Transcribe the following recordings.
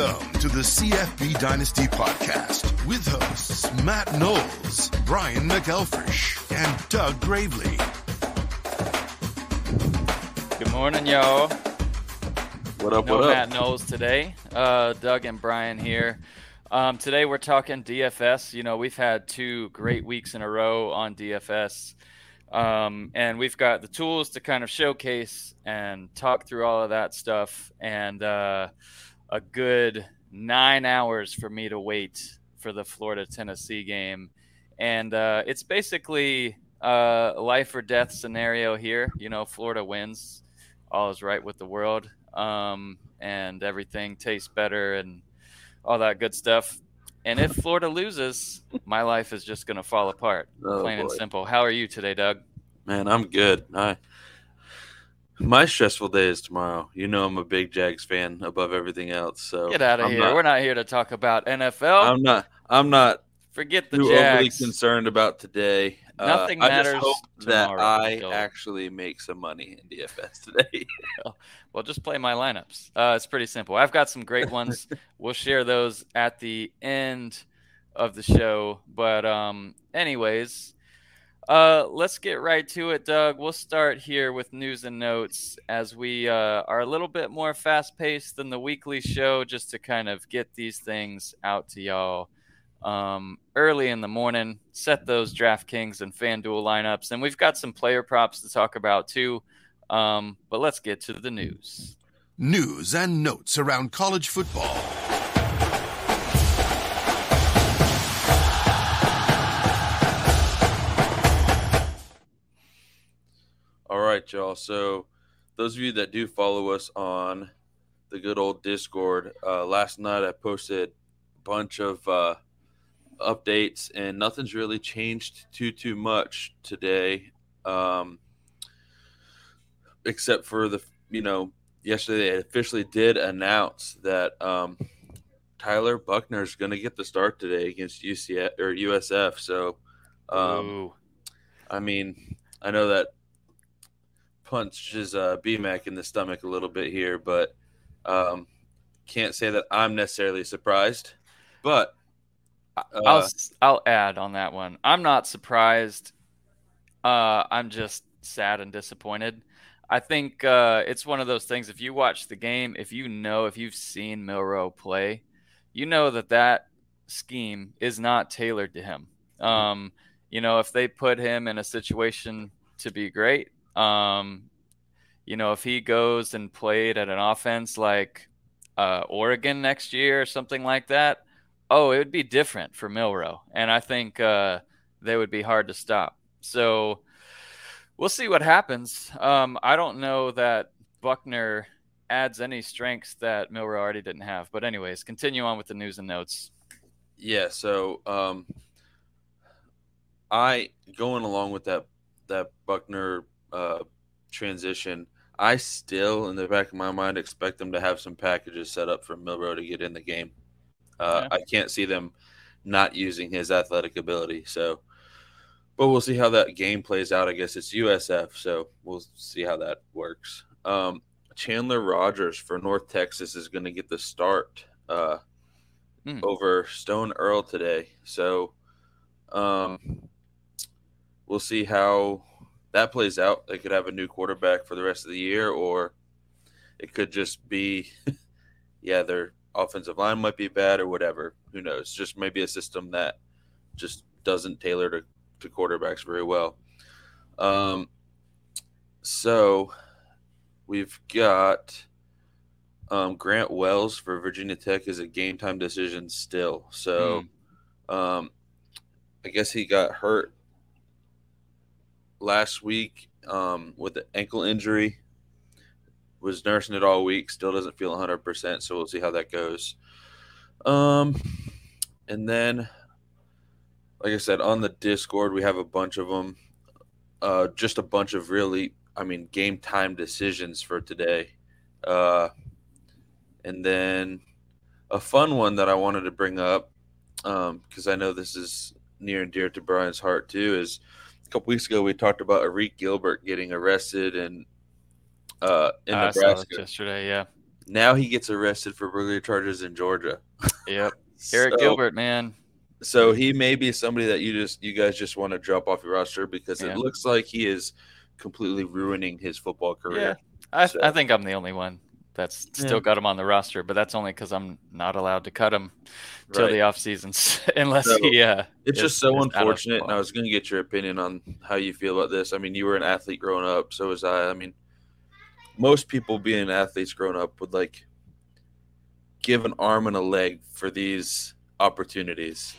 Welcome to the CFB Dynasty Podcast with hosts Matt Knowles, Brian McElfresh, and Doug Gravely. Good morning, y'all. What up? No what up? Matt Knowles today. Uh, Doug and Brian here. Um, today we're talking DFS. You know, we've had two great weeks in a row on DFS. Um, and we've got the tools to kind of showcase and talk through all of that stuff. And uh, a good nine hours for me to wait for the Florida Tennessee game. And uh, it's basically a life or death scenario here. You know, Florida wins, all is right with the world, um, and everything tastes better and all that good stuff. And if Florida loses, my life is just going to fall apart, Oh, plain and simple. How are you today, Doug? Man, I'm good. I my stressful day is tomorrow. You know I'm a big Jags fan above everything else. So Get out of I'm here. Not, We're not here to talk about NFL. I'm not. I'm not Forget the too overly Jags. concerned about today. Uh, Nothing I matters just hope that I actually make some money in DFS today. Well, just play my lineups. Uh, it's pretty simple. I've got some great ones. we'll share those at the end of the show. But, um, anyways, uh, let's get right to it, Doug. We'll start here with news and notes as we uh, are a little bit more fast paced than the weekly show, just to kind of get these things out to y'all um, early in the morning. Set those DraftKings and FanDuel lineups, and we've got some player props to talk about too. Um, but let's get to the news. News and notes around college football. All right, y'all. So, those of you that do follow us on the good old Discord, uh, last night I posted a bunch of uh, updates, and nothing's really changed too too much today, um, except for the you know yesterday they officially did announce that um, Tyler Buchner is going to get the start today against UCF or USF. So, um, I mean, I know that punches uh, BMAC in the stomach a little bit here, but um, can't say that I'm necessarily surprised. But I'll uh, s- I'll add on that one. I'm not surprised. Uh, I'm just sad and disappointed. I think uh, it's one of those things. If you watch the game, if you know, if you've seen Milroe play, you know that that scheme is not tailored to him. Um, you know, if they put him in a situation to be great, um, you know, if he goes and played at an offense like uh, Oregon next year or something like that, oh, it would be different for Milroe, and I think uh, they would be hard to stop. So we'll see what happens. Um, I don't know that Buchner adds any strengths that Milroe already didn't have. But anyways, continue on with the news and notes. yeah, so um, I going along with that that Buchner uh, transition. I still, in the back of my mind, expect them to have some packages set up for Milroe to get in the game. Uh, Yeah. I can't see them not using his athletic ability. So, but we'll see how that game plays out. I guess it's USF, so we'll see how that works. Um, Chandler Rogers for North Texas is going to get the start uh, Hmm. over Stone Earle today. So, um, we'll see how that plays out. They could have a new quarterback for the rest of the year, or it could just be, yeah, their offensive line might be bad or whatever. Who knows? Just maybe a system that just doesn't tailor to, to quarterbacks very well. Um, so we've got um, Grant Wells for Virginia Tech is a game time decision still. So um, I guess he got hurt last week um, with the ankle injury. Was nursing it all week. Still doesn't feel 100%. So we'll see how that goes. Um, and then, like I said, on the Discord, we have a bunch of them. Uh, just a bunch of really, I mean, game time decisions for today. Uh, and then a fun one that I wanted to bring up because I know this is near and dear to Brian's heart too. Is couple weeks ago we talked about Arik Gilbert getting arrested and uh, in I Nebraska. yesterday. Yeah. Now he gets arrested for burglary charges in Georgia. Yep. Arik So- Gilbert, man. So he may be somebody that you just you guys just want to drop off your roster because Yeah. it looks like he is completely ruining his football career. I, So- I think I'm the only one that's still Yeah. got him on the roster, but that's only because I'm not allowed to cut him till Right. the off seasons unless So, he. Uh, It's is- just so is out of unfortunate, and I was going to get your opinion on how you feel about this. I mean, you were an athlete growing up, so was I. I mean, most people being athletes growing up would like give an arm and a leg for these opportunities.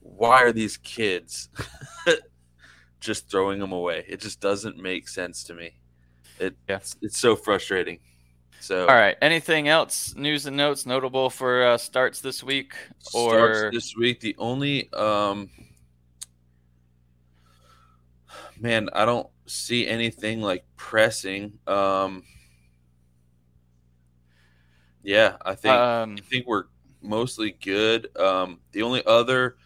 Why are these kids just throwing them away? It just doesn't make sense to me. It, Yeah. it's, it's so frustrating. So, All right. Anything else? News and notes notable for uh, starts this week, or starts this week. The only um man, I don't see anything like pressing. Um yeah, I think um, I think we're mostly good. Um the only other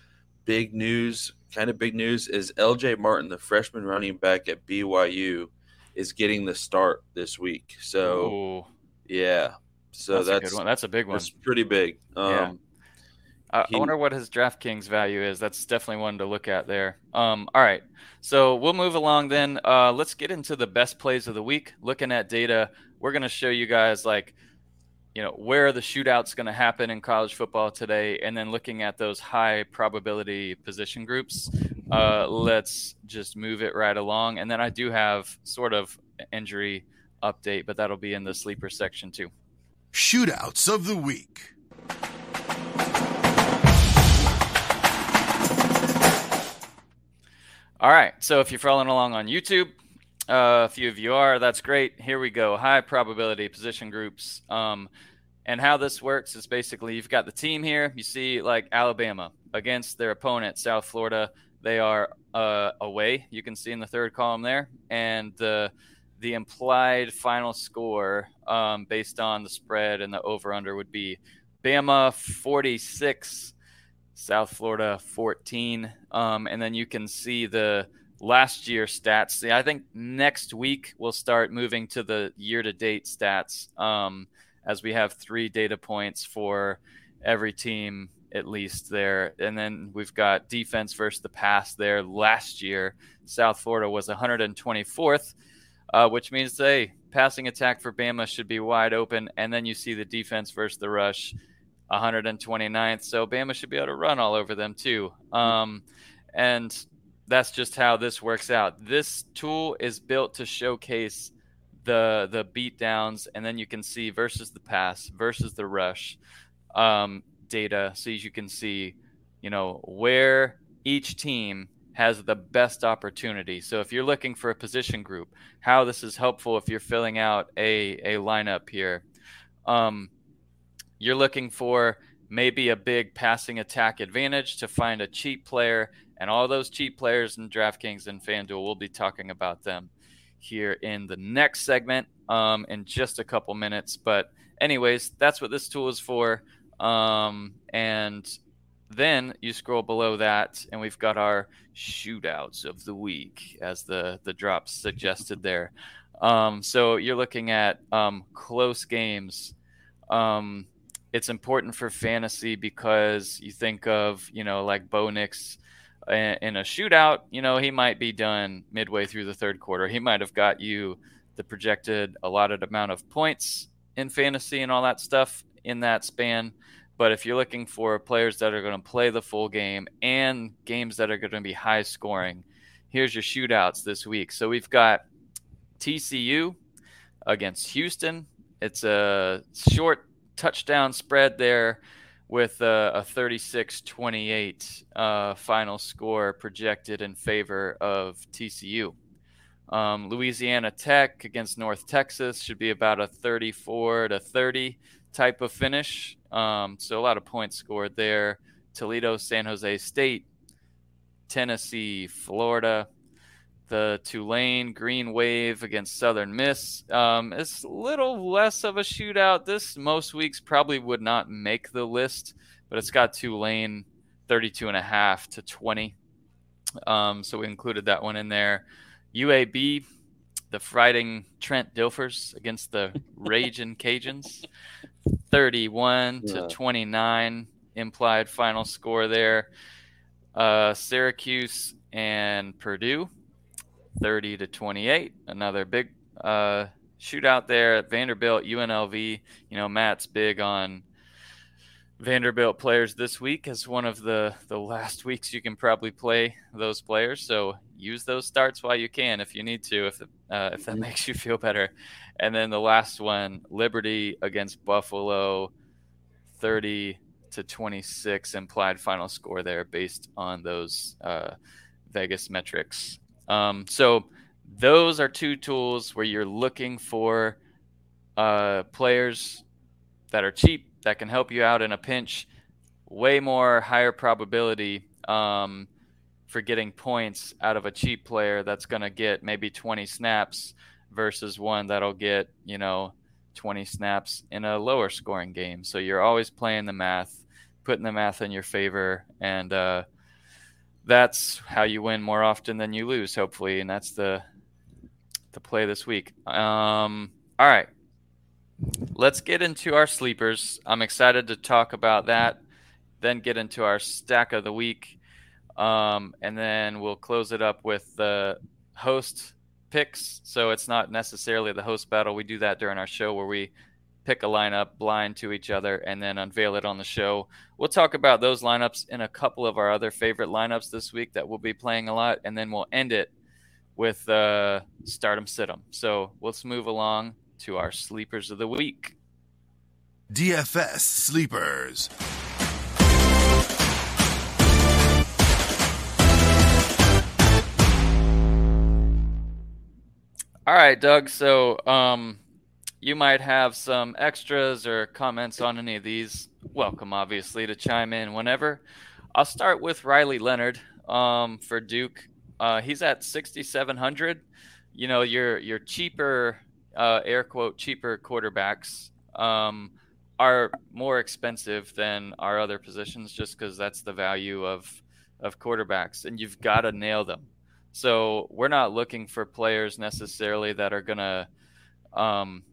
big news, kind of big news is LJ Martin, the freshman running back at BYU is getting the start this week. So, ooh, yeah. So that's, a that's one. That's a big one. that's pretty big. Um Yeah. I, He- I wonder what his DraftKings value is. That's definitely one to look at there. Um, all right, so we'll move along then. Uh, let's get into the best plays of the week. Looking at data, we're going to show you guys like, you know, where are the shootouts going to happen in college football today, and then looking at those high probability position groups. Uh, let's just move it right along, and then I do have sort of injury update, but that'll be in the sleeper section too. Shootouts of the week. All right. So if you're following along on YouTube, uh, a few of you are. That's great. Here we go. High probability position groups. Um, and how this works is basically you've got the team here. You see, like Alabama against their opponent, South Florida. They are uh, away. You can see in the third column there, and the the implied final score um, based on the spread and the over under would be Bama 46, South Florida 14. Um, and then you can see the last year stats. See, I think next week we'll start moving to the year to date stats um, as we have three data points for every team at least there. And then we've got defense versus the pass there. Last year, South Florida was 124th, uh, which means they passing attack for Bama should be wide open. And then you see the defense versus the rush. 129th. So Bama should be able to run all over them too. Um, and that's just how this works out. This tool is built to showcase the the beat downs, and then you can see versus the pass versus the rush um, data, so as you can see, you know, where each team has the best opportunity. So if you're looking for a position group, how this is helpful if you're filling out a a lineup here. Um, you're looking for maybe a big passing attack advantage to find a cheap player, and all those cheap players in DraftKings and FanDuel, we'll be talking about them here in the next segment um, in just a couple minutes. But, anyways, that's what this tool is for. Um, and then you scroll below that, and we've got our shootouts of the week, as the the drops suggested there. Um, so you're looking at um, close games. Um, it's important for fantasy because you think of you know like Bo Nix in a shootout. You know he might be done midway through the third quarter. He might have got you the projected allotted amount of points in fantasy and all that stuff in that span. But if you're looking for players that are going to play the full game and games that are going to be high scoring, here's your shootouts this week. So we've got TCU against Houston. It's a short touchdown spread there with a, a 36 28 uh, final score projected in favor of TCU. Um, Louisiana Tech against North Texas should be about a 34 to 30 type of finish. Um, so a lot of points scored there. Toledo, San Jose State, Tennessee, Florida, the Tulane Green Wave against Southern Miss. Um, it's a little less of a shootout. This most weeks probably would not make the list, but it's got Tulane 32 and a half to 20. Um, so we included that one in there. UAB the Fighting Trent Dilfers against the Raging Cajuns. 31 to 29 implied final score there. Uh, Syracuse and Purdue, 30 to 28. Another big uh, shootout there. At Vanderbilt, UNLV. You know, Matt's big on Vanderbilt players this week as one of the the last weeks you can probably play those players. So use those starts while you can if you need to, if uh, if that makes you feel better. And then the last one, Liberty against Buffalo, thirty to twenty six implied final score there based on those uh, Vegas metrics. Um, so those are two tools where you're looking for uh, players that are cheap that can help you out in a pinch. Way more higher probability um, for getting points out of a cheap player that's going to get maybe 20 snaps versus one that'll get you know 20 snaps in a lower scoring game. So you're always playing the math, putting the math in your favor, and uh, that's how you win more often than you lose, hopefully. And that's the the play this week. Um, all right, let's get into our sleepers. I'm excited to talk about that. Then get into our stack of the week, um, and then we'll close it up with the host picks. So it's not necessarily the host battle. We do that during our show where we pick a lineup blind to each other and then unveil it on the show. We'll talk about those lineups in a couple of our other favorite lineups this week that we'll be playing a lot, and then we'll end it with uh, Start 'em Sit 'em. So let's move along to our sleepers of the week. DFS Sleepers. All right, Doug. So um, you might have some extras or comments on any of these. Welcome, obviously, to chime in whenever. I'll start with Riley Leonard um, for Duke. Uh, he's at 6,700. You know, your your cheaper, uh, air quote, cheaper quarterbacks um, are more expensive than our other positions, just because that's the value of of quarterbacks, and you've got to nail them. So we're not looking for players necessarily that are gonna. Um,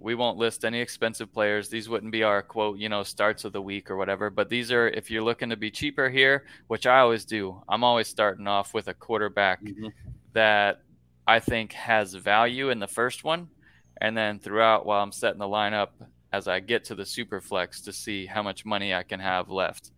we won't list any expensive players. These wouldn't be our quote, you know, starts of the week or whatever. But these are if you're looking to be cheaper here, which I always do. I'm always starting off with a quarterback Mhm. that I think has value in the first one, and then throughout while I'm setting the lineup as I get to the super flex to see how much money I can have left.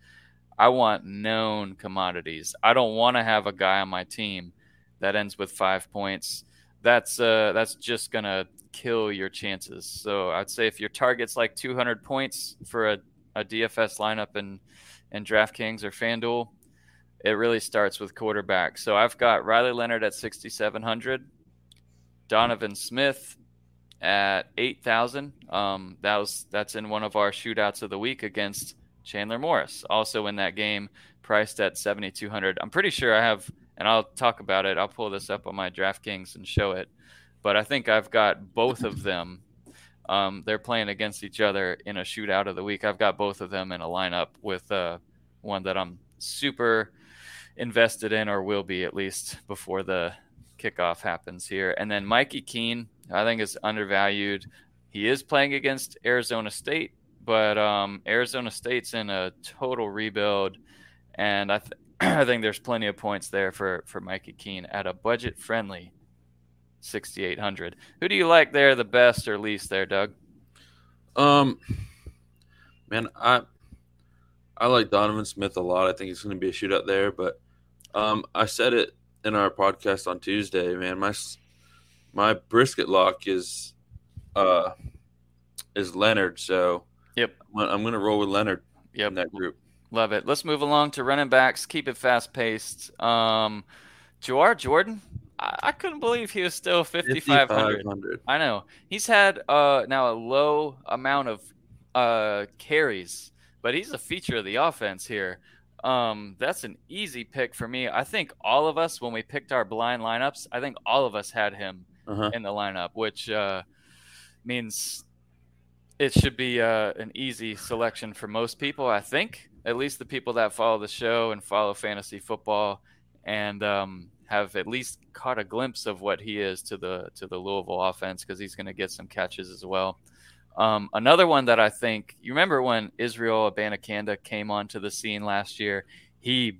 I want known commodities. I don't want to have a guy on my team that ends with five points. That's uh that's just gonna kill your chances. So I'd say if your target's like 200 points for a, a DFS lineup in in DraftKings or FanDuel, it really starts with quarterback. So I've got Riley Leonard at 6,700, Donovan Smith at 8,000. Um, that was that's in one of our shootouts of the week against Chandler Morris, also in that game, priced at 7,200. I'm pretty sure I have, and I'll talk about it. I'll pull this up on my DraftKings and show it. But I think I've got both of them. Um, they're playing against each other in a shootout of the week. I've got both of them in a lineup with uh, one that I'm super invested in, or will be at least before the kickoff happens here. And then Mikey Keene, I think is undervalued. He is playing against Arizona State, but um, Arizona State's in a total rebuild, and I, th- I think there's plenty of points there for for Mikey Keene at a budget friendly 6,800. Who do you like there the best or least there, Doug? Um, man, I I like Donovan Smith a lot. I think it's going to be a shootout there. But um, I said it in our podcast on Tuesday. Man, my my brisket lock is uh is Leonard. So Yep. I'm going to roll with Leonard Yep. in that group. Love it. Let's move along to running backs. Keep it fast paced. Um, Jawhar Jordan, I, I couldn't believe he was still 5,500. 5,500. I know he's had uh now a low amount of uh carries, but he's a feature of the offense here. Um, that's an easy pick for me. I think all of us, when we picked our blind lineups, I think all of us had him Uh-huh. in the lineup, which uh, means it should be uh, an easy selection for most people. I think, at least the people that follow the show and follow fantasy football and um, have at least caught a glimpse of what he is to the to the Louisville offense because he's going to get some catches as well. Um, another one that I think you remember when Israel Abanikanda came onto the scene last year, he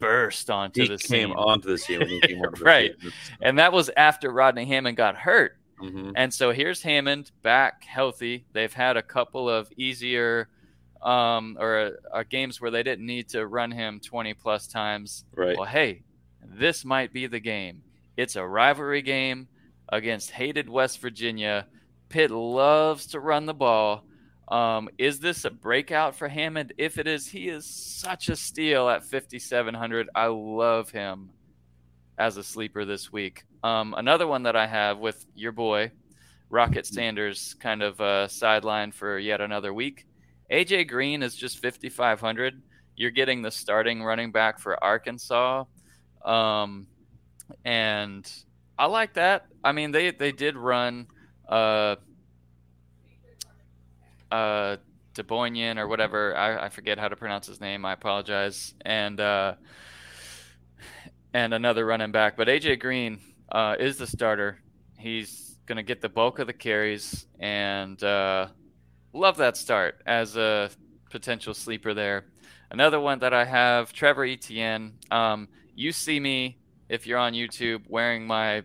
burst onto he the came scene. onto the scene when he came onto the Right. scene. and that was after Rodney Hammond got hurt. Mhm. And so here's Hammond back healthy. They've had a couple of easier um, or uh, games where they didn't need to run him 20 plus times. Right. Well, hey, this might be the game. It's a rivalry game against hated West Virginia. Pitt loves to run the ball. Um, is this a breakout for Hammond? If it is, he is such a steal at 5,700. I love him as a sleeper this week. Um, another one that I have with your boy, Rocket Sanders, kind of uh, sideline for yet another week. AJ Green is just 5,500. You're getting the starting running back for Arkansas. Um, and I like that. I mean, they, they did run uh, uh, DeBoynian or whatever. I, I forget how to pronounce his name. I apologize. And uh, and another running back. But AJ Green uh, is the starter. He's going to get the bulk of the carries and uh, love that start as a potential sleeper there. Another one that I have, Trevor Etienne. Um, you see me if you're on YouTube wearing my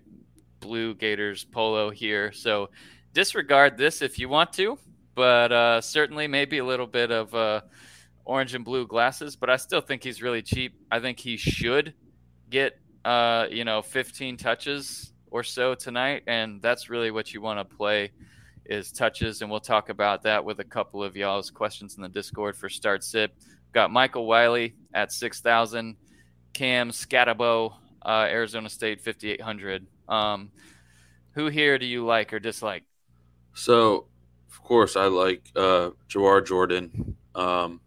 blue Gators polo here. So disregard this if you want to, but uh, certainly maybe a little bit of uh, orange and blue glasses. But I still think he's really cheap. I think he should get uh, you know 15 touches or so tonight, and that's really what you want to play is touches. And we'll talk about that with a couple of y'all's questions in the Discord for start sip. Got Michael Wiley at 6,000, Cam Skattebo, uh, Arizona State 5,800. Um, who here do you like or dislike? So, of course, I like uh, Jawhar Jordan. Um,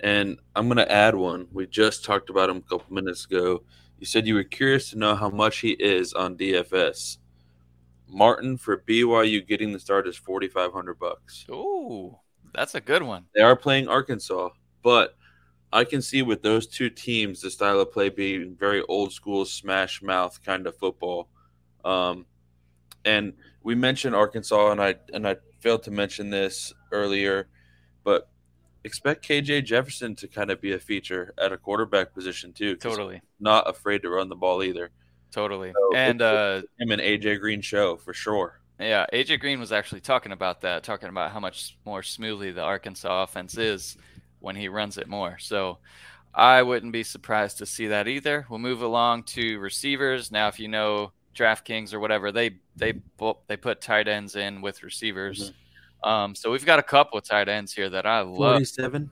and I'm going to add one. We just talked about him a couple minutes ago. You said you were curious to know how much he is on DFS. Martin for BYU getting the start is 4500 bucks. Ooh, that's a good one. They are playing Arkansas, but I can see with those two teams the style of play being very old school smash mouth kind of football. Um, and we mentioned Arkansas, and I and I failed to mention this earlier, but expect KJ Jefferson to kind of be a feature at a quarterback position too. Totally, not afraid to run the ball either. Totally. So and uh, it's him and AJ Green show for sure. Yeah, AJ Green was actually talking about that, talking about how much more smoothly the Arkansas offense is when he runs it more. So I wouldn't be surprised to see that either. We'll move along to receivers. Now, if you know DraftKings or whatever, they they bu- they put tight ends in with receivers. Um, so we've got a couple of tight ends here that I love. Forty-seven.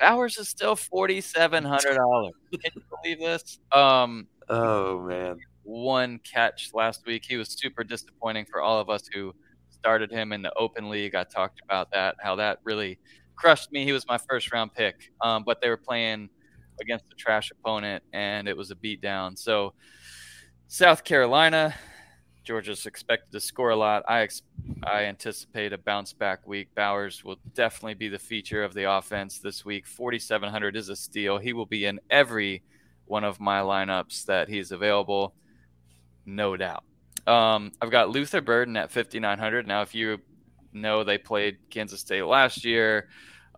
Bowers is still forty seven hundred dollars. Can you believe this? Um, Oh man. one catch last week. He was super disappointing for all of us who started him in the open league. I talked about that, how that really crushed me. He was my first round pick, um, but they were playing against a trash opponent, and it was a beatdown. So, South Carolina, Georgia's expected to score a lot. I ex- I anticipate a bounce back week. Bowers will definitely be the feature of the offense this week. 4,700 is a steal. He will be in every one of my lineups that he's available, no doubt. Um, I've got Luther Burden at 5,900. Now, if you know they played Kansas State last year,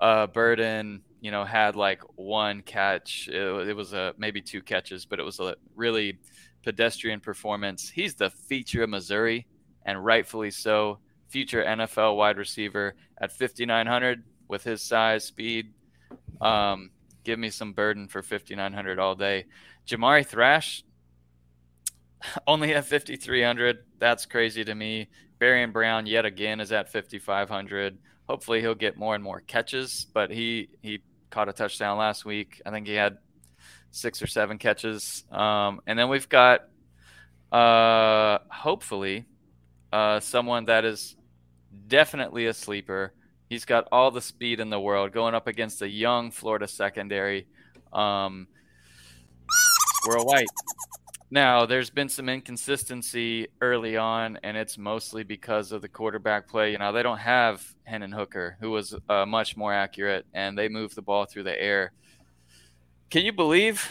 uh, Burden, you know, had like one catch. It, it was a maybe two catches, but it was a really pedestrian performance. He's the feature of Missouri, and rightfully so. Future NFL wide receiver at 5,900 with his size, speed. Um, give me some burden for 5,900 all day. Jamari Thrash only at 5,300. That's crazy to me. Barion Brown yet again is at 5,500. Hopefully he'll get more and more catches, but he he caught a touchdown last week. I think he had six or seven catches. Um, and then we've got uh, hopefully uh, someone that is definitely a sleeper. He's got all the speed in the world going up against a young Florida secondary. Um, Squirrel White. Now, there's been some inconsistency early on, and it's mostly because of the quarterback play. You know, they don't have Hendon Hooker, who was uh, much more accurate, and they move the ball through the air. Can you believe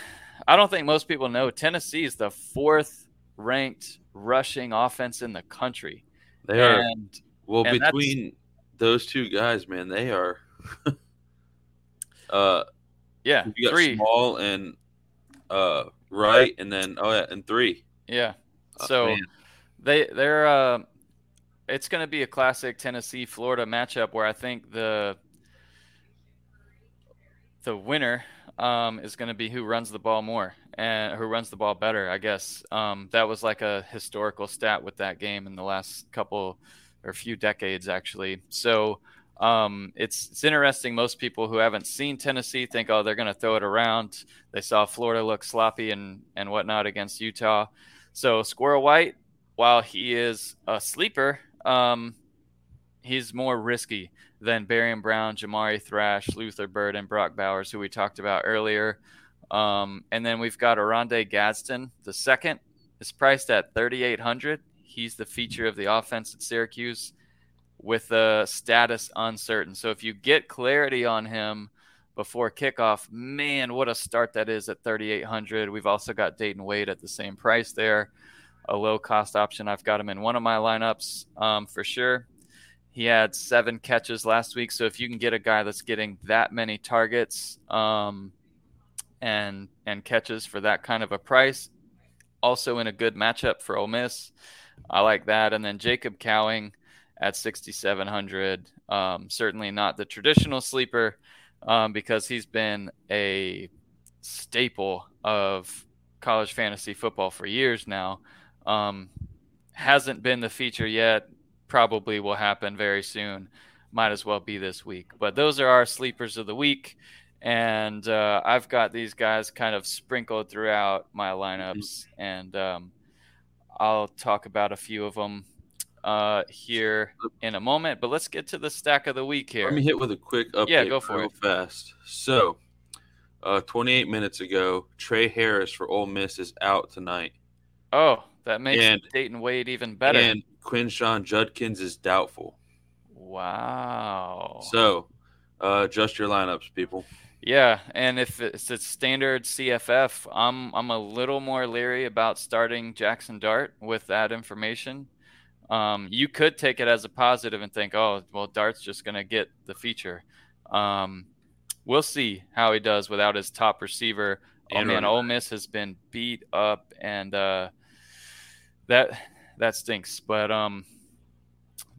I don't think most people know Tennessee is the fourth ranked rushing offense in the country. They are and well and between those two guys, man. They are. uh, yeah, you got three. small and uh right, and then oh yeah, and three. Yeah. Uh, So they they're uh, it's going to be a classic Tennessee Florida matchup where I think the the winner um, is going to be who runs the ball more and who runs the ball better. I guess um, that was like a historical stat with that game in the last couple or a few decades actually. So um, it's it's interesting. Most people who haven't seen Tennessee think, oh, they're going to throw it around. They saw Florida look sloppy and and whatnot against Utah. So Squirrel White, while he is a sleeper, um, he's more risky than Barion Brown, Jamari Thrash, Luther Bird, and Brock Bowers, who we talked about earlier. Um, and then we've got Oronde Gadsden, the second, is priced at 3,800. He's the feature of the offense at Syracuse with the status uncertain. So if you get clarity on him before kickoff, man, what a start that is at 3,800. We've also got Dayton Wade at the same price there, a low cost option. I've got him in one of my lineups um, for sure. He had seven catches last week. So if you can get a guy that's getting that many targets um, and and catches for that kind of a price, also in a good matchup for Ole Miss, I like that. And then Jacob Cowing at 6,700. Um, certainly not the traditional sleeper um, because he's been a staple of college fantasy football for years now. Um, hasn't been the feature yet. Probably will happen very soon. Might as well be this week. But those are our sleepers of the week. And uh, I've got these guys kind of sprinkled throughout my lineups. And um, I'll talk about a few of them uh, here in a moment. But let's get to the stack of the week here. Let me hit with a quick update. Yeah, go for real it. fast. So, uh, 28 minutes ago, Tre Harris for Ole Miss is out tonight, Oh, that makes And- Dayton Wade even better. and Quinshon Judkins is doubtful. wow. So, uh, adjust your lineups, people. Yeah, and if it's a standard CFF, I'm I'm a little more leery about starting Jackson Dart with that information. Um, you could take it as a positive and think, oh, well, Dart's just going to get the feature. Um, we'll see how he does without his top receiver. Oh And man, Ole Miss has been beat up, and uh, that that stinks. But um,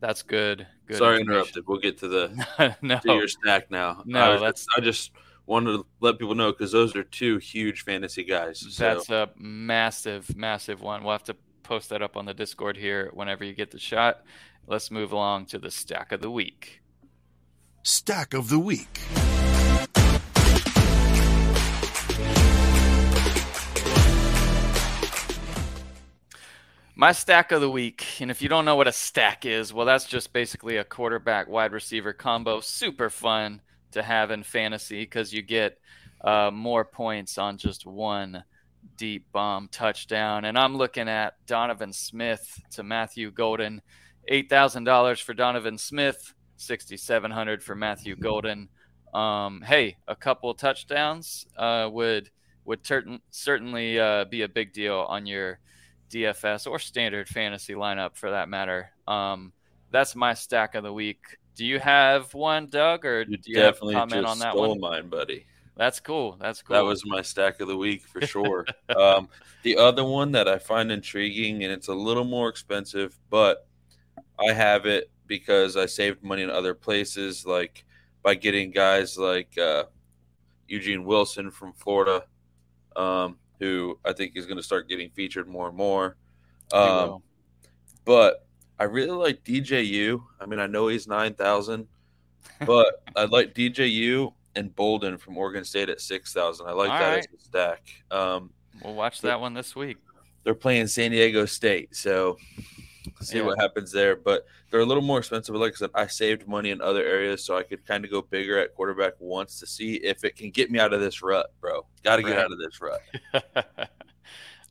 that's good. Good. Sorry, interrupted. We'll get to the no, to your stack now. No, I that's- I just wanted to let people know because those are two huge fantasy guys. So, That's a massive, massive one. We'll have to post that up on the Discord here whenever you get the shot. Let's move along to the stack of the week. Stack of the week. My stack of the week, and if you don't know what a stack is, well, that's just basically a quarterback wide receiver combo. Super fun to have in fantasy because you get uh, more points on just one deep bomb touchdown. And I'm looking at Donovan Smith to Matthew Golden, eight thousand dollars for Donovan Smith, sixty seven hundred for Matthew Golden. Um, hey, a couple touchdowns uh, would would certain, certainly uh, be a big deal on your DFS or standard fantasy lineup for that matter. Um, that's my stack of the week. Do you have one, Doug, or you do you have a definitely comment just on that stole one? mine, buddy. That's cool. That's cool. That was my stack of the week for sure. um, the other one that I find intriguing, and it's a little more expensive, but I have it because I saved money in other places, like by getting guys like uh, Eugene Wilson from Florida, um, who I think is going to start getting featured more and more. Um, but I really like DJU. I mean, I know he's nine thousand, but I like DJU and Bolden from Oregon State at six thousand. I like All that right. as a stack. Um, we'll watch that one this week. they're playing San Diego State, so see Yeah. what happens there. But they're a little more expensive. But like I said, I saved money in other areas, so I could kind of go bigger at quarterback once to see if it can get me out of this rut, bro. Got to get Right. out of this rut.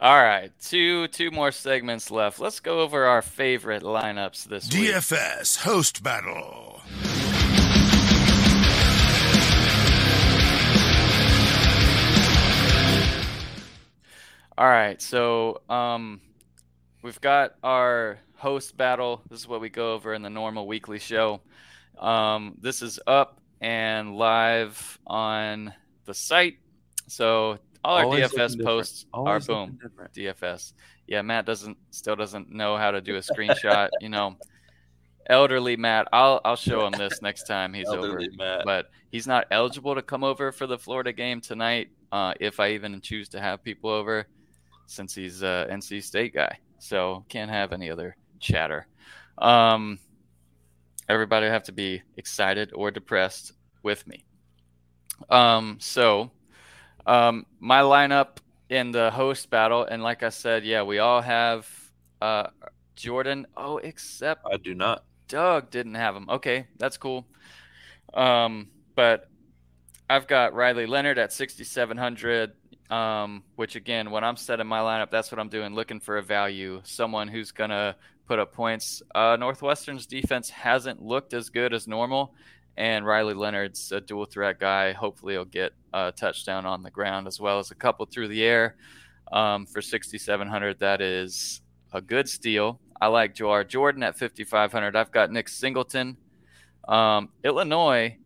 All right, two two more segments left. Let's go over our favorite lineups this week. DFS host battle. All right, so um, we've got our host battle. This is what we go over in the normal weekly show. Um, this is up and live on the site. So all our Always DFS posts are boom. DFS. Yeah, Matt doesn't still doesn't know how to do a screenshot. you know, elderly Matt. I'll I'll show him this next time he's over. Matt. But he's not eligible to come over for the Florida game tonight. Uh, if I even choose to have people over, since he's a NC State guy, so can't have any other chatter. Um, everybody have to be excited or depressed with me. Um, so um, my lineup in the host battle, and like I said, yeah, we all have uh, Jordan. Oh, except I do not. Doug didn't have him. Okay, that's cool. Um, but I've got Riley Leonard at 6,700. Um, which again, when I'm setting my lineup, that's what I'm doing, looking for a value, someone who's gonna put up points. Uh, Northwestern's defense hasn't looked as good as normal, and Riley Leonard's a dual threat guy. Hopefully, he'll get a touchdown on the ground as well as a couple through the air. Um, for 6,700, that is a good steal. I like Jawhar Jordan at 5,500. I've got Nick Singleton. Um, Illinois,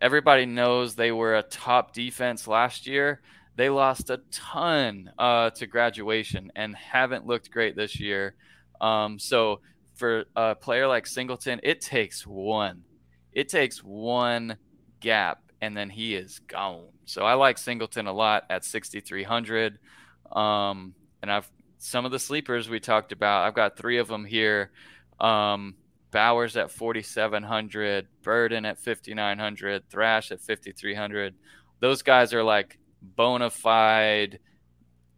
everybody knows they were a top defense last year. They lost a ton uh, to graduation and haven't looked great this year. Um, so for a player like Singleton, it takes one. It takes one gap, and then he is gone. So I like Singleton a lot at 6,300. Um, and I've some of the sleepers we talked about. I've got three of them here. Um, Bowers at 4,700, Burden at 5,900, Thrash at 5,300. Those guys are like bona fide,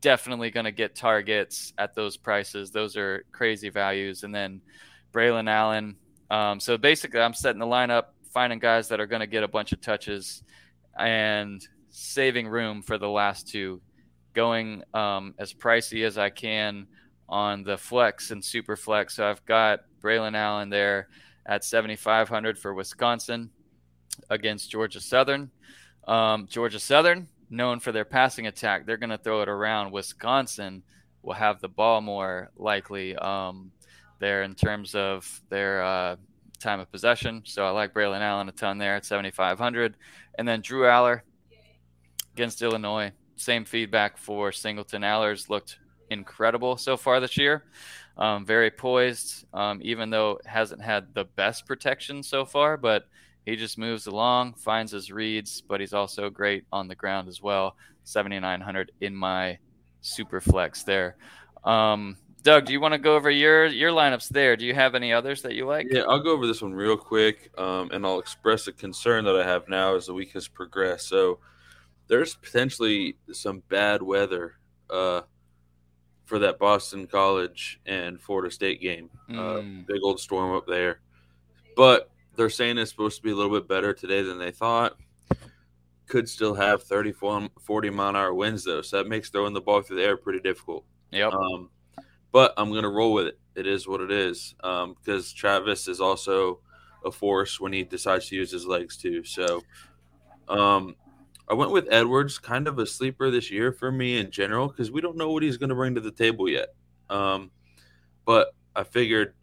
definitely going to get targets at those prices. Those are crazy values. And then Braylon Allen. Um, so basically, I'm setting the lineup, finding guys that are going to get a bunch of touches and saving room for the last two, going um, as pricey as I can on the flex and super flex. So I've got Braylon Allen there at 7,500 for Wisconsin against Georgia Southern. Um, Georgia Southern, known for their passing attack, they're going to throw it around. Wisconsin will have the ball more likely um, there in terms of their uh, time of possession. So I like Braylon Allen a ton there at 7,500. And then Drew Allar against Illinois. Same feedback for Singleton. Allar's looked incredible so far this year. Um, very poised, um, even though hasn't had the best protection so far, but he just moves along, finds his reads, but he's also great on the ground as well. 7,900 in my super flex there. Um, Doug, do you want to go over your your lineups there? Do you have any others that you like? Yeah, I'll go over this one real quick, um, and I'll express a concern that I have now as the week has progressed. So there's potentially some bad weather uh, for that Boston College and Florida State game. Uh, Mm. big old storm up there, but they're saying it's supposed to be a little bit better today than they thought. Could still have 34, 40 mile an hour winds though, so that makes throwing the ball through the air pretty difficult. Yep. Um, but I'm going to roll with it. It is what it is um, because Travis is also a force when he decides to use his legs too. So um, I went with Edwards, kind of a sleeper this year for me in general because we don't know what he's going to bring to the table yet. Um, but I figured,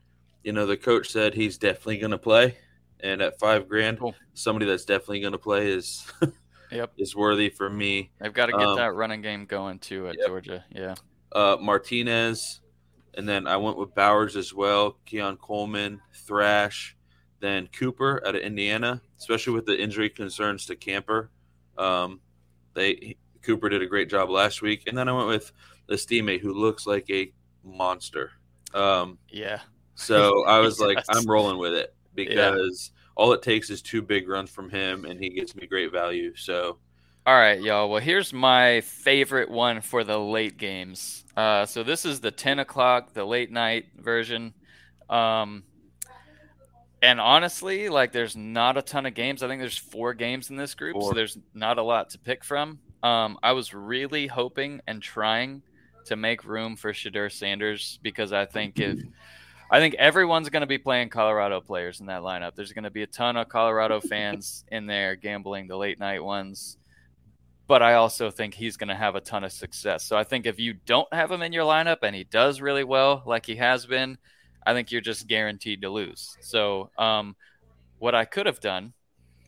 you know, the coach said he's definitely going to play, and at five grand, Cool. somebody that's definitely going to play is Yep. is worthy for me. They've got to get Um, that running game going too at yep. Georgia. Yeah. uh, Martinez, and then I went with Bowers as well. Keon Coleman, Thrash, then Cooper out of Indiana, especially with the injury concerns to Camper. Um, they Cooper did a great job last week, and then I went with this teammate who looks like a monster. Um, Yeah. so I was like, I'm rolling with it because all it takes is two big runs from him, and he gets me great value. So All right, y'all. Well, here's my favorite one for the late games. Uh, so this is the 10 o'clock, the late night version. Um, and honestly, like, there's not a ton of games. I think there's four games in this group, so there's not a lot to pick from. Um, I was really hoping and trying to make room for Shedeur Sanders because I think if I think everyone's going to be playing Colorado players in that lineup. There's going to be a ton of Colorado fans in there gambling the late night ones but I also think he's going to have a ton of success. So I think if you don't have him in your lineup and he does really well, like he has been, I think you're just guaranteed to lose. So um, what I could have done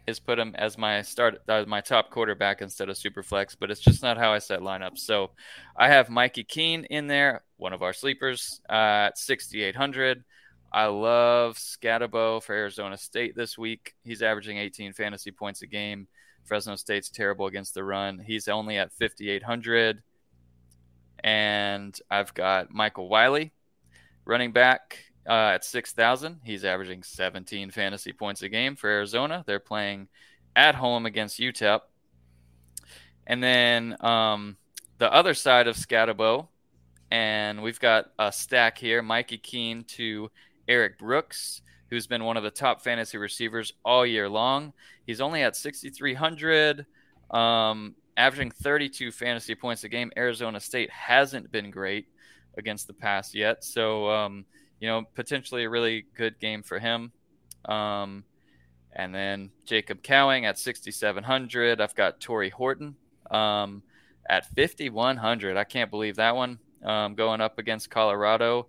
is put him as my start, uh, my top quarterback instead of super flex, but it's just not how I set lineups. So I have Mikey Keene in there, one of our sleepers uh, at 6,800. I love Skattebo for Arizona State this week. He's averaging 18 fantasy points a game. Fresno State's terrible against the run. He's only at 5,800. And I've got Michael Wiley, running back uh, at 6,000. He's averaging 17 fantasy points a game for Arizona. They're playing at home against UTEP. And then um, the other side of Skattebo, and we've got a stack here Mikey Keene to Erik Brooks who's been one of the top fantasy receivers all year long. He's only at 6,300, um, averaging 32 fantasy points a game. Arizona State hasn't been great against the pass yet. So, um, you know, potentially a really good game for him. Um, and then Jacob Cowing at 6,700. I've got Tory Horton um, at 5,100. I can't believe that one um, going up against Colorado.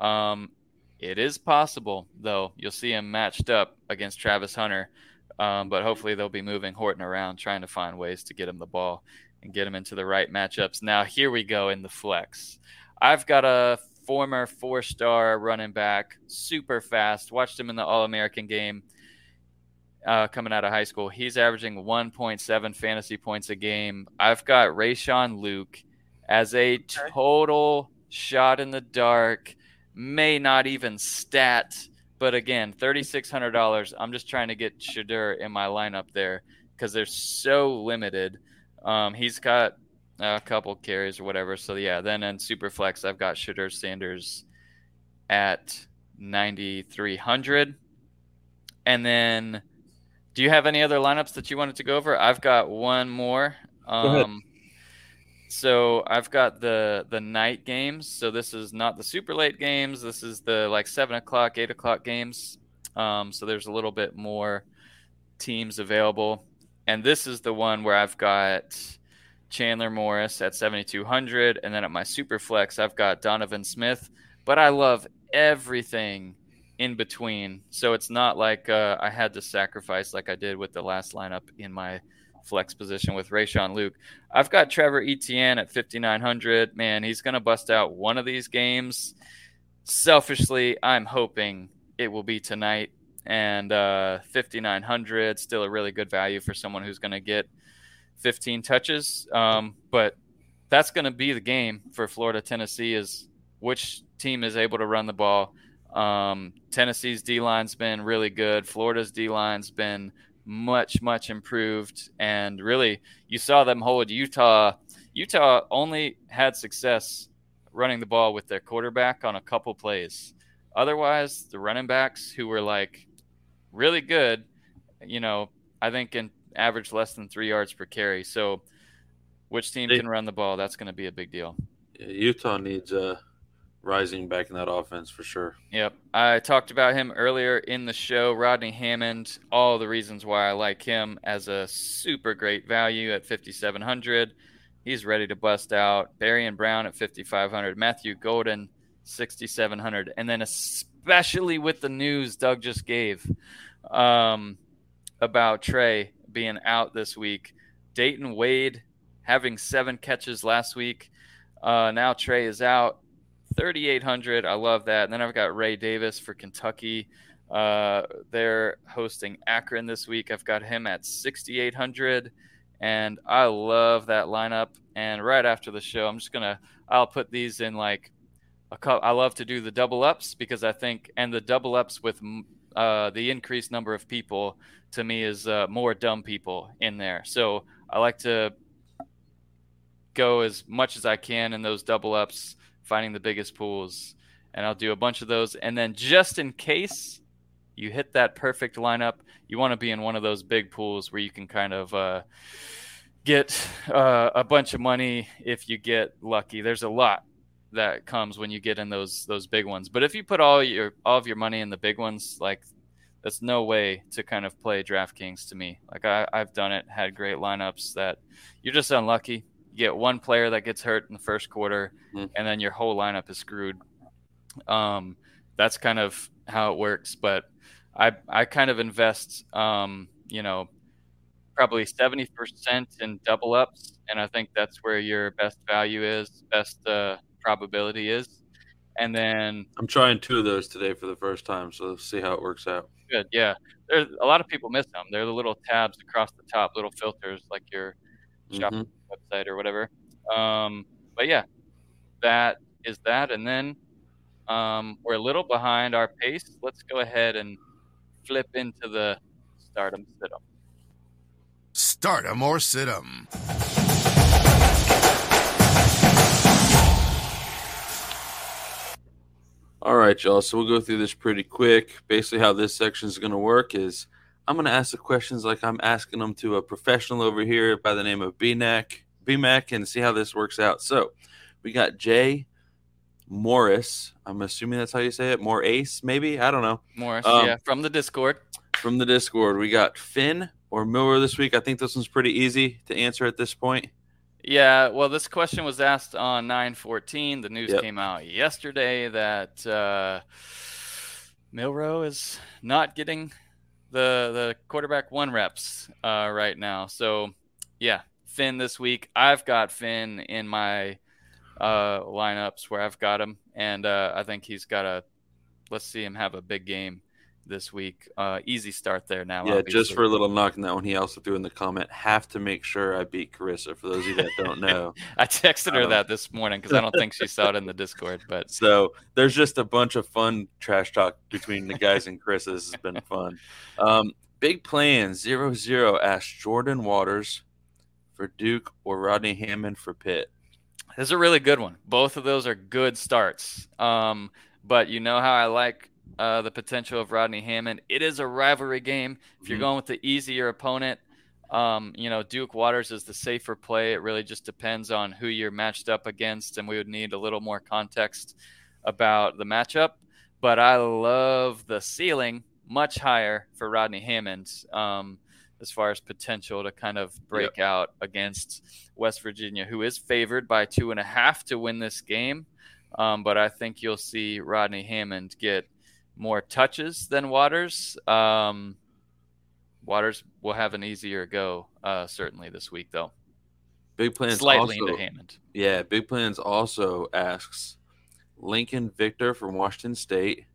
Um, it is possible, though. You'll see him matched up against Travis Hunter, um, but hopefully they'll be moving Horton around, trying to find ways to get him the ball and get him into the right matchups. Now, here we go in the flex. I've got a former four star running back, super fast. Watched him in the All American game uh, coming out of high school. He's averaging 1.7 fantasy points a game. I've got Rayshon Luke as a total shot in the dark may not even stat. But again, thirty six hundred dollars. I'm just trying to get Shedeur in my lineup there because they're so limited. Um, he's got a couple carries or whatever. So yeah, then in Superflex, I've got Shedeur Sanders at ninety three hundred, and then. Do you have any other lineups that you wanted to go over? I've got one more. Um, so I've got the the night games. So this is not the super late games. This is the like seven o'clock, eight o'clock games. Um, so there's a little bit more teams available, and this is the one where I've got Chandler Morris at 7,200, and then at my super flex I've got Donovan Smith. But I love everything in between, so it's not like uh, I had to sacrifice like I did with the last lineup in my flex position with Rayshon Luke. I've got Trevor Etienne at 5,900. Man, he's going to bust out one of these games. Selfishly, I'm hoping it will be tonight. And uh, 5,900, still a really good value for someone who's going to get 15 touches. Um, but that's going to be the game for Florida Tennessee is which team is able to run the ball. Um, Tennessee's D line's been really good. Florida's D line's been much much improved. And really you saw them hold Utah. Utah only had success running the ball with their quarterback on a couple plays. Otherwise the running backs who were like really good you know I think in average less than 3 yards per carry. So which team can run the ball? That's going to be a big deal. Utah needs a rising back in that offense for sure. Yep. I talked about him earlier in the show. Rodney Hammond, all the reasons why I like him as a super great value at 5,700. He's ready to bust out. Barion Brown at 5,500. Matthew Golden, 6,700. And then, especially with the news Doug just gave um, about Tre being out this week, Dayton Wade having seven catches last week. Uh, now Tre is out 3,800. I love that. And then I've got Ray Davis for Kentucky. Uh, they're hosting Akron this week. I've got him at 6,800. And I love that lineup. And right after the show, I'm just going to, I'll put these in like a cup. I love to do the double ups because I think, and the double ups with uh, the increased number of people to me is uh, more dumb people in there. So I like to go as much as I can in those double ups finding the biggest pools, and I'll do a bunch of those. And then just in case you hit that perfect lineup, you want to be in one of those big pools where you can kind of uh, get uh, a bunch of money if you get lucky. There's a lot that comes when you get in those those big ones. But if you put all your all of your money in the big ones, like that's no way to kind of play DraftKings to me. Like I, I've done it, had great lineups that you're just unlucky. You get one player that gets hurt in the first quarter, Mhm. and then your whole lineup is screwed. Um, that's kind of how it works. But I I kind of invest, um, you know, probably seventy percent in double ups, and I think that's where your best value is, best uh, probability is. And then I'm trying two of those today for the first time, so let's see how it works out. good, yeah. There's a lot of people miss them. They're the little tabs across the top, little filters like your shop Mhm. Website or whatever. Um, but yeah, that is that. And then um, we're a little behind our pace. Let's go ahead and flip into the start 'em sit Start 'em or sit 'em. All right, y'all. So we'll go through this pretty quick. Basically, how this section is going to work is I'm going to ask the questions like I'm asking them to a professional over here by the name of BNAC, BMAC, and see how this works out. So we got Jay Morris. I'm assuming that's how you say it. More Ace, maybe. I don't know. Morris, Um, yeah, from the Discord. From the Discord, we got Finn or Milroe this week. I think this one's pretty easy to answer at this point. Yeah, well, this question was asked on 914. The news Yep. came out yesterday that uh, Milroe is not getting the the quarterback one reps uh, right now. So, yeah, Finn this week. I've got Finn in my uh, lineups where I've got him, and uh, I think he's got a. Let's see him have a big game this week. Uh, easy start there now. Yeah, just for a little knock on that one, he also threw in the comment, have to make sure I beat Carissa. For those of you that don't know. I texted her Um, that this morning because I don't think she saw it in the Discord, but So there's just a bunch of fun trash talk between the guys and Chris. This has been fun. Um, big plans zero zero asked Jordan Waters for Duke or Rodney Hammond for Pitt. This is a really good one. Both of those are good starts. Um, but you know how I like uh, the potential of Rodney Hammond. It is a rivalry game. If you're Mhm. going with the easier opponent, um, you know Duke Waters is the safer play. It really just depends on who you're matched up against, and we would need a little more context about the matchup. But I love the ceiling much higher for Rodney Hammond um, as far as potential to kind of break out against West Virginia, who is favored by two and a half to win this game. Um, but I think you'll see Rodney Hammond get more touches than Waters. Um, Waters will have an easier go, uh, certainly this week, though. Big plans Slightly also, into Hammond. yeah. Big plans also asks Lincoln Victor from Washington State,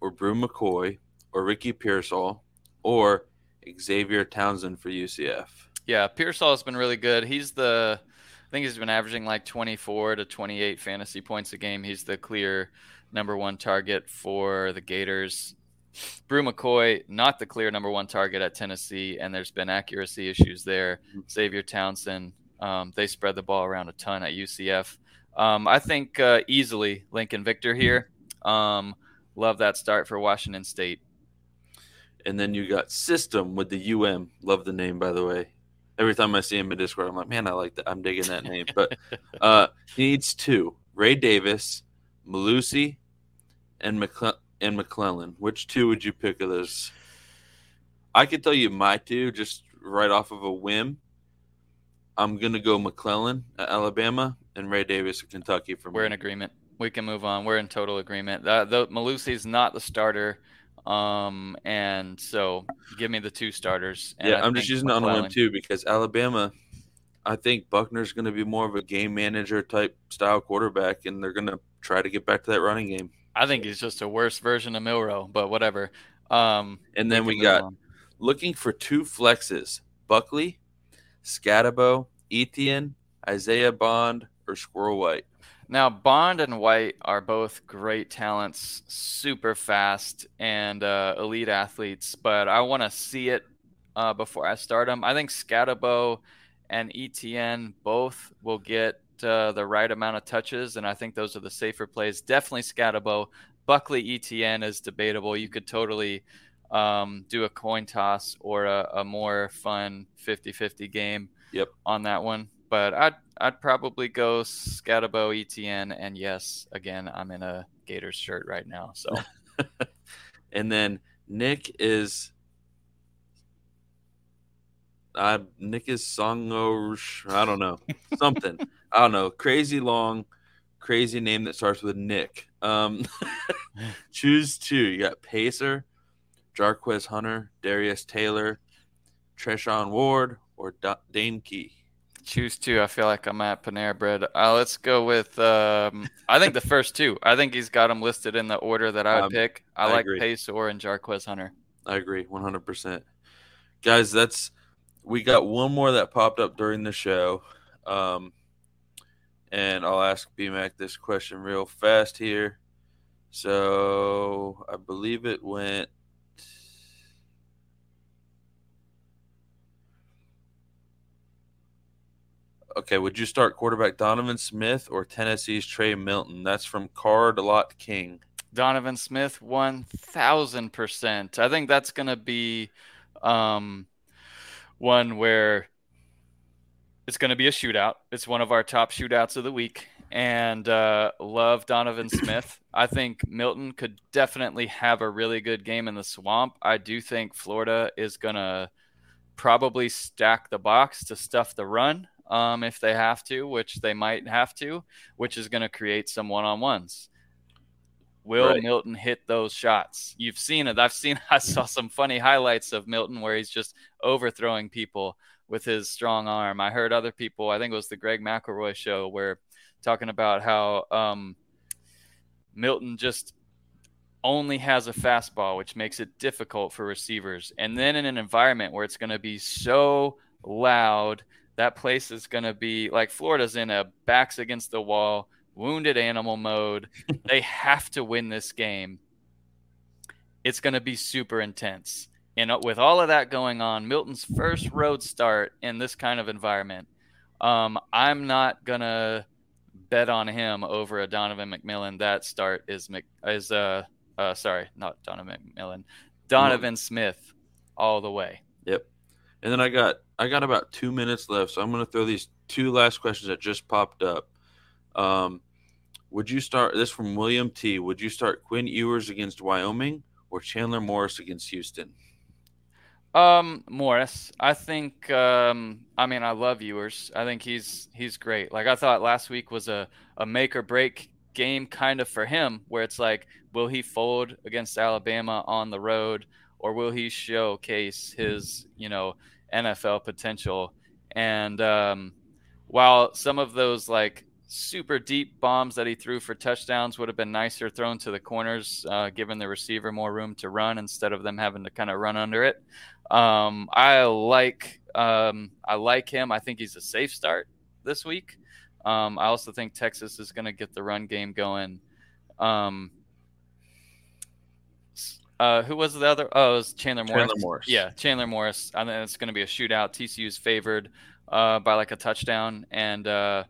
or Bru McCoy, or Ricky Pearsall, or Xavier Townsend for UCF. Yeah, Pearsall has been really good. He's the, I think he's been averaging like 24 to 28 fantasy points a game. He's the clear number one target for the Gators. Bru McCoy, not the clear number one target at Tennessee, and there's been accuracy issues there. Xavier Townsend, um, they spread the ball around a ton at UCF. Um, I think uh, easily Lincoln Victor here. Um, love that start for Washington State. And then you got System with the UM. Love the name, by the way. Every time I see him in Discord, I'm like, man, I like that. I'm digging that name. But uh, he needs two: Ray Davis, Malusi, and McCle- and McClellan. Which two would you pick of those? I could tell you my two just right off of a whim. I'm gonna go McClellan at Alabama and Ray Davis at Kentucky for me. We're in agreement. We can move on. We're in total agreement. Uh, the Malusi's not the starter, um, and so give me the two starters. Yeah, I I'm just using it on a whim too because Alabama, I think Buchner's going to be more of a game manager type style quarterback, and they're going to try to get back to that running game. I think he's just a worse version of Milroe, but whatever. Um, And then we got on. looking for two flexes: Buckley, Skattebo, Etienne, Isaiah Bond, or Squirrel White. Now, Bond and White are both great talents, super fast, and uh, elite athletes, but I want to see it uh, before I start them. I think Skattebo and Etienne both will get uh, the right amount of touches, and I think those are the safer plays. Definitely Skattebo. Buckley Etienne is debatable. You could totally um, do a coin toss or a, a more fun 50 50 game Yep. on that one. But I'd I'd probably go Skattebo Etienne, and yes, again, I'm in a Gators shirt right now. So And then Nick is uh, Nick is Songo. I don't know something. I don't know. Crazy long, crazy name that starts with Nick. Um, choose two. You got Pacer, Jarquez Hunter, Darius Taylor, Treshaun Ward, or da- Dane Key. Choose two. I feel like I'm at Panera Bread. Uh, let's go with. Um, I think the first two. I think he's got them listed in the order that I would Um, pick. I, I like agree. Pacer and Jarquez Hunter. I agree, one hundred percent. Guys, that's we got one more that popped up during the show, um, and I'll ask BMAC this question real fast here. So I believe it went. Okay, would you start quarterback Donovan Smith or Tennessee's Trey Milton? That's from Card Lot King. Donovan Smith, one thousand percent. I think that's gonna be um, one where it's gonna be a shootout. It's one of our top shootouts of the week, and uh, love Donovan Smith. I think Milton could definitely have a really good game in the swamp. I do think Florida is gonna probably stack the box to stuff the run um, if they have to, which they might have to, which is going to create some one-on-ones. Will Right. Milton hit those shots? You've seen it. I've seen. I saw some funny highlights of Milton where he's just overthrowing people with his strong arm. I heard other people. I think it was the Greg McElroy show where talking about how um, Milton just only has a fastball, which makes it difficult for receivers. And then in an environment where it's going to be so loud, that place is going to be like Florida's in a backs against the wall, wounded animal mode. they have to win this game. It's going to be super intense. And uh, with all of that going on, Milton's first road start in this kind of environment, um, I'm not to bet on him over a Donovan McMillan. That start is Mc, is uh, uh sorry, not Donovan McMillan, Donovan Smith, all the way. Yep. And then I got I got about two minutes left, so I'm to throw these two last questions that just popped up. Um, would you start this from William T? Would you start Quinn Ewers against Wyoming or Chandler Morris against Houston? Um, Morris, I think. Um, I mean, I love Ewers. I think he's he's great. Like I thought last week was a a make or break game kind of for him, where it's like, will he fold against Alabama on the road, or will he showcase his you know NFL potential? And um, while some of those like super deep bombs that he threw for touchdowns would have been nicer thrown to the corners, uh, giving the receiver more room to run instead of them having to kind of run under it. Um, I like um, I like him. I think he's a safe start this week. Um, I also think Texas is going to get the run game going. Um, uh, who was the other? Oh, it was Chandler Morris. Chandler Morris. Yeah, Chandler Morris. I think it's going to be a shootout. TCU's favored uh, by like a touchdown, and uh,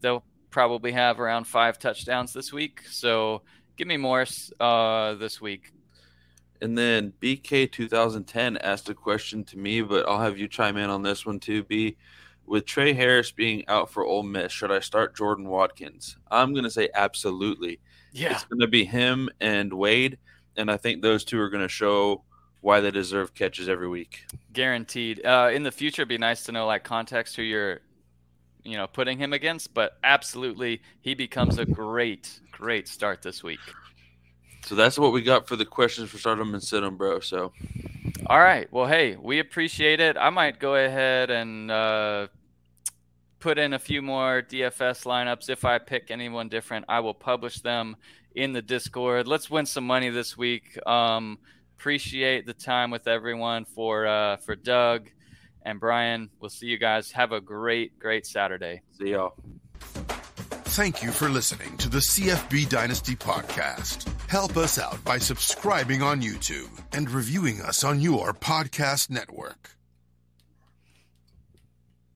they'll probably have around five touchdowns this week. So give me Morris uh, this week. And then BK 2010 asked a question to me, but I'll have you chime in on this one too. B, with Tre Harris being out for Ole Miss, should I start Jordan Watkins? I'm going to say absolutely. Yeah, It's going to be him and Wade, and I think those two are going to show why they deserve catches every week. guaranteed. Uh, in the future, it'd be nice to know like context who you're, you know, putting him against. But absolutely, he becomes a great, great start this week. So that's what we got for the questions for Stardom and Sid'em, bro. So All right. Well, hey, we appreciate it. I might go ahead and uh, put in a few more DFS lineups. If I pick anyone different, I will publish them in the Discord. Let's win some money this week. Um, appreciate the time with everyone for uh, for Doug and Brian. We'll see you guys. Have a great, great Saturday. see y'all. Thank you for listening to the CFB Dynasty podcast. Help us out by subscribing on YouTube and reviewing us on your podcast network.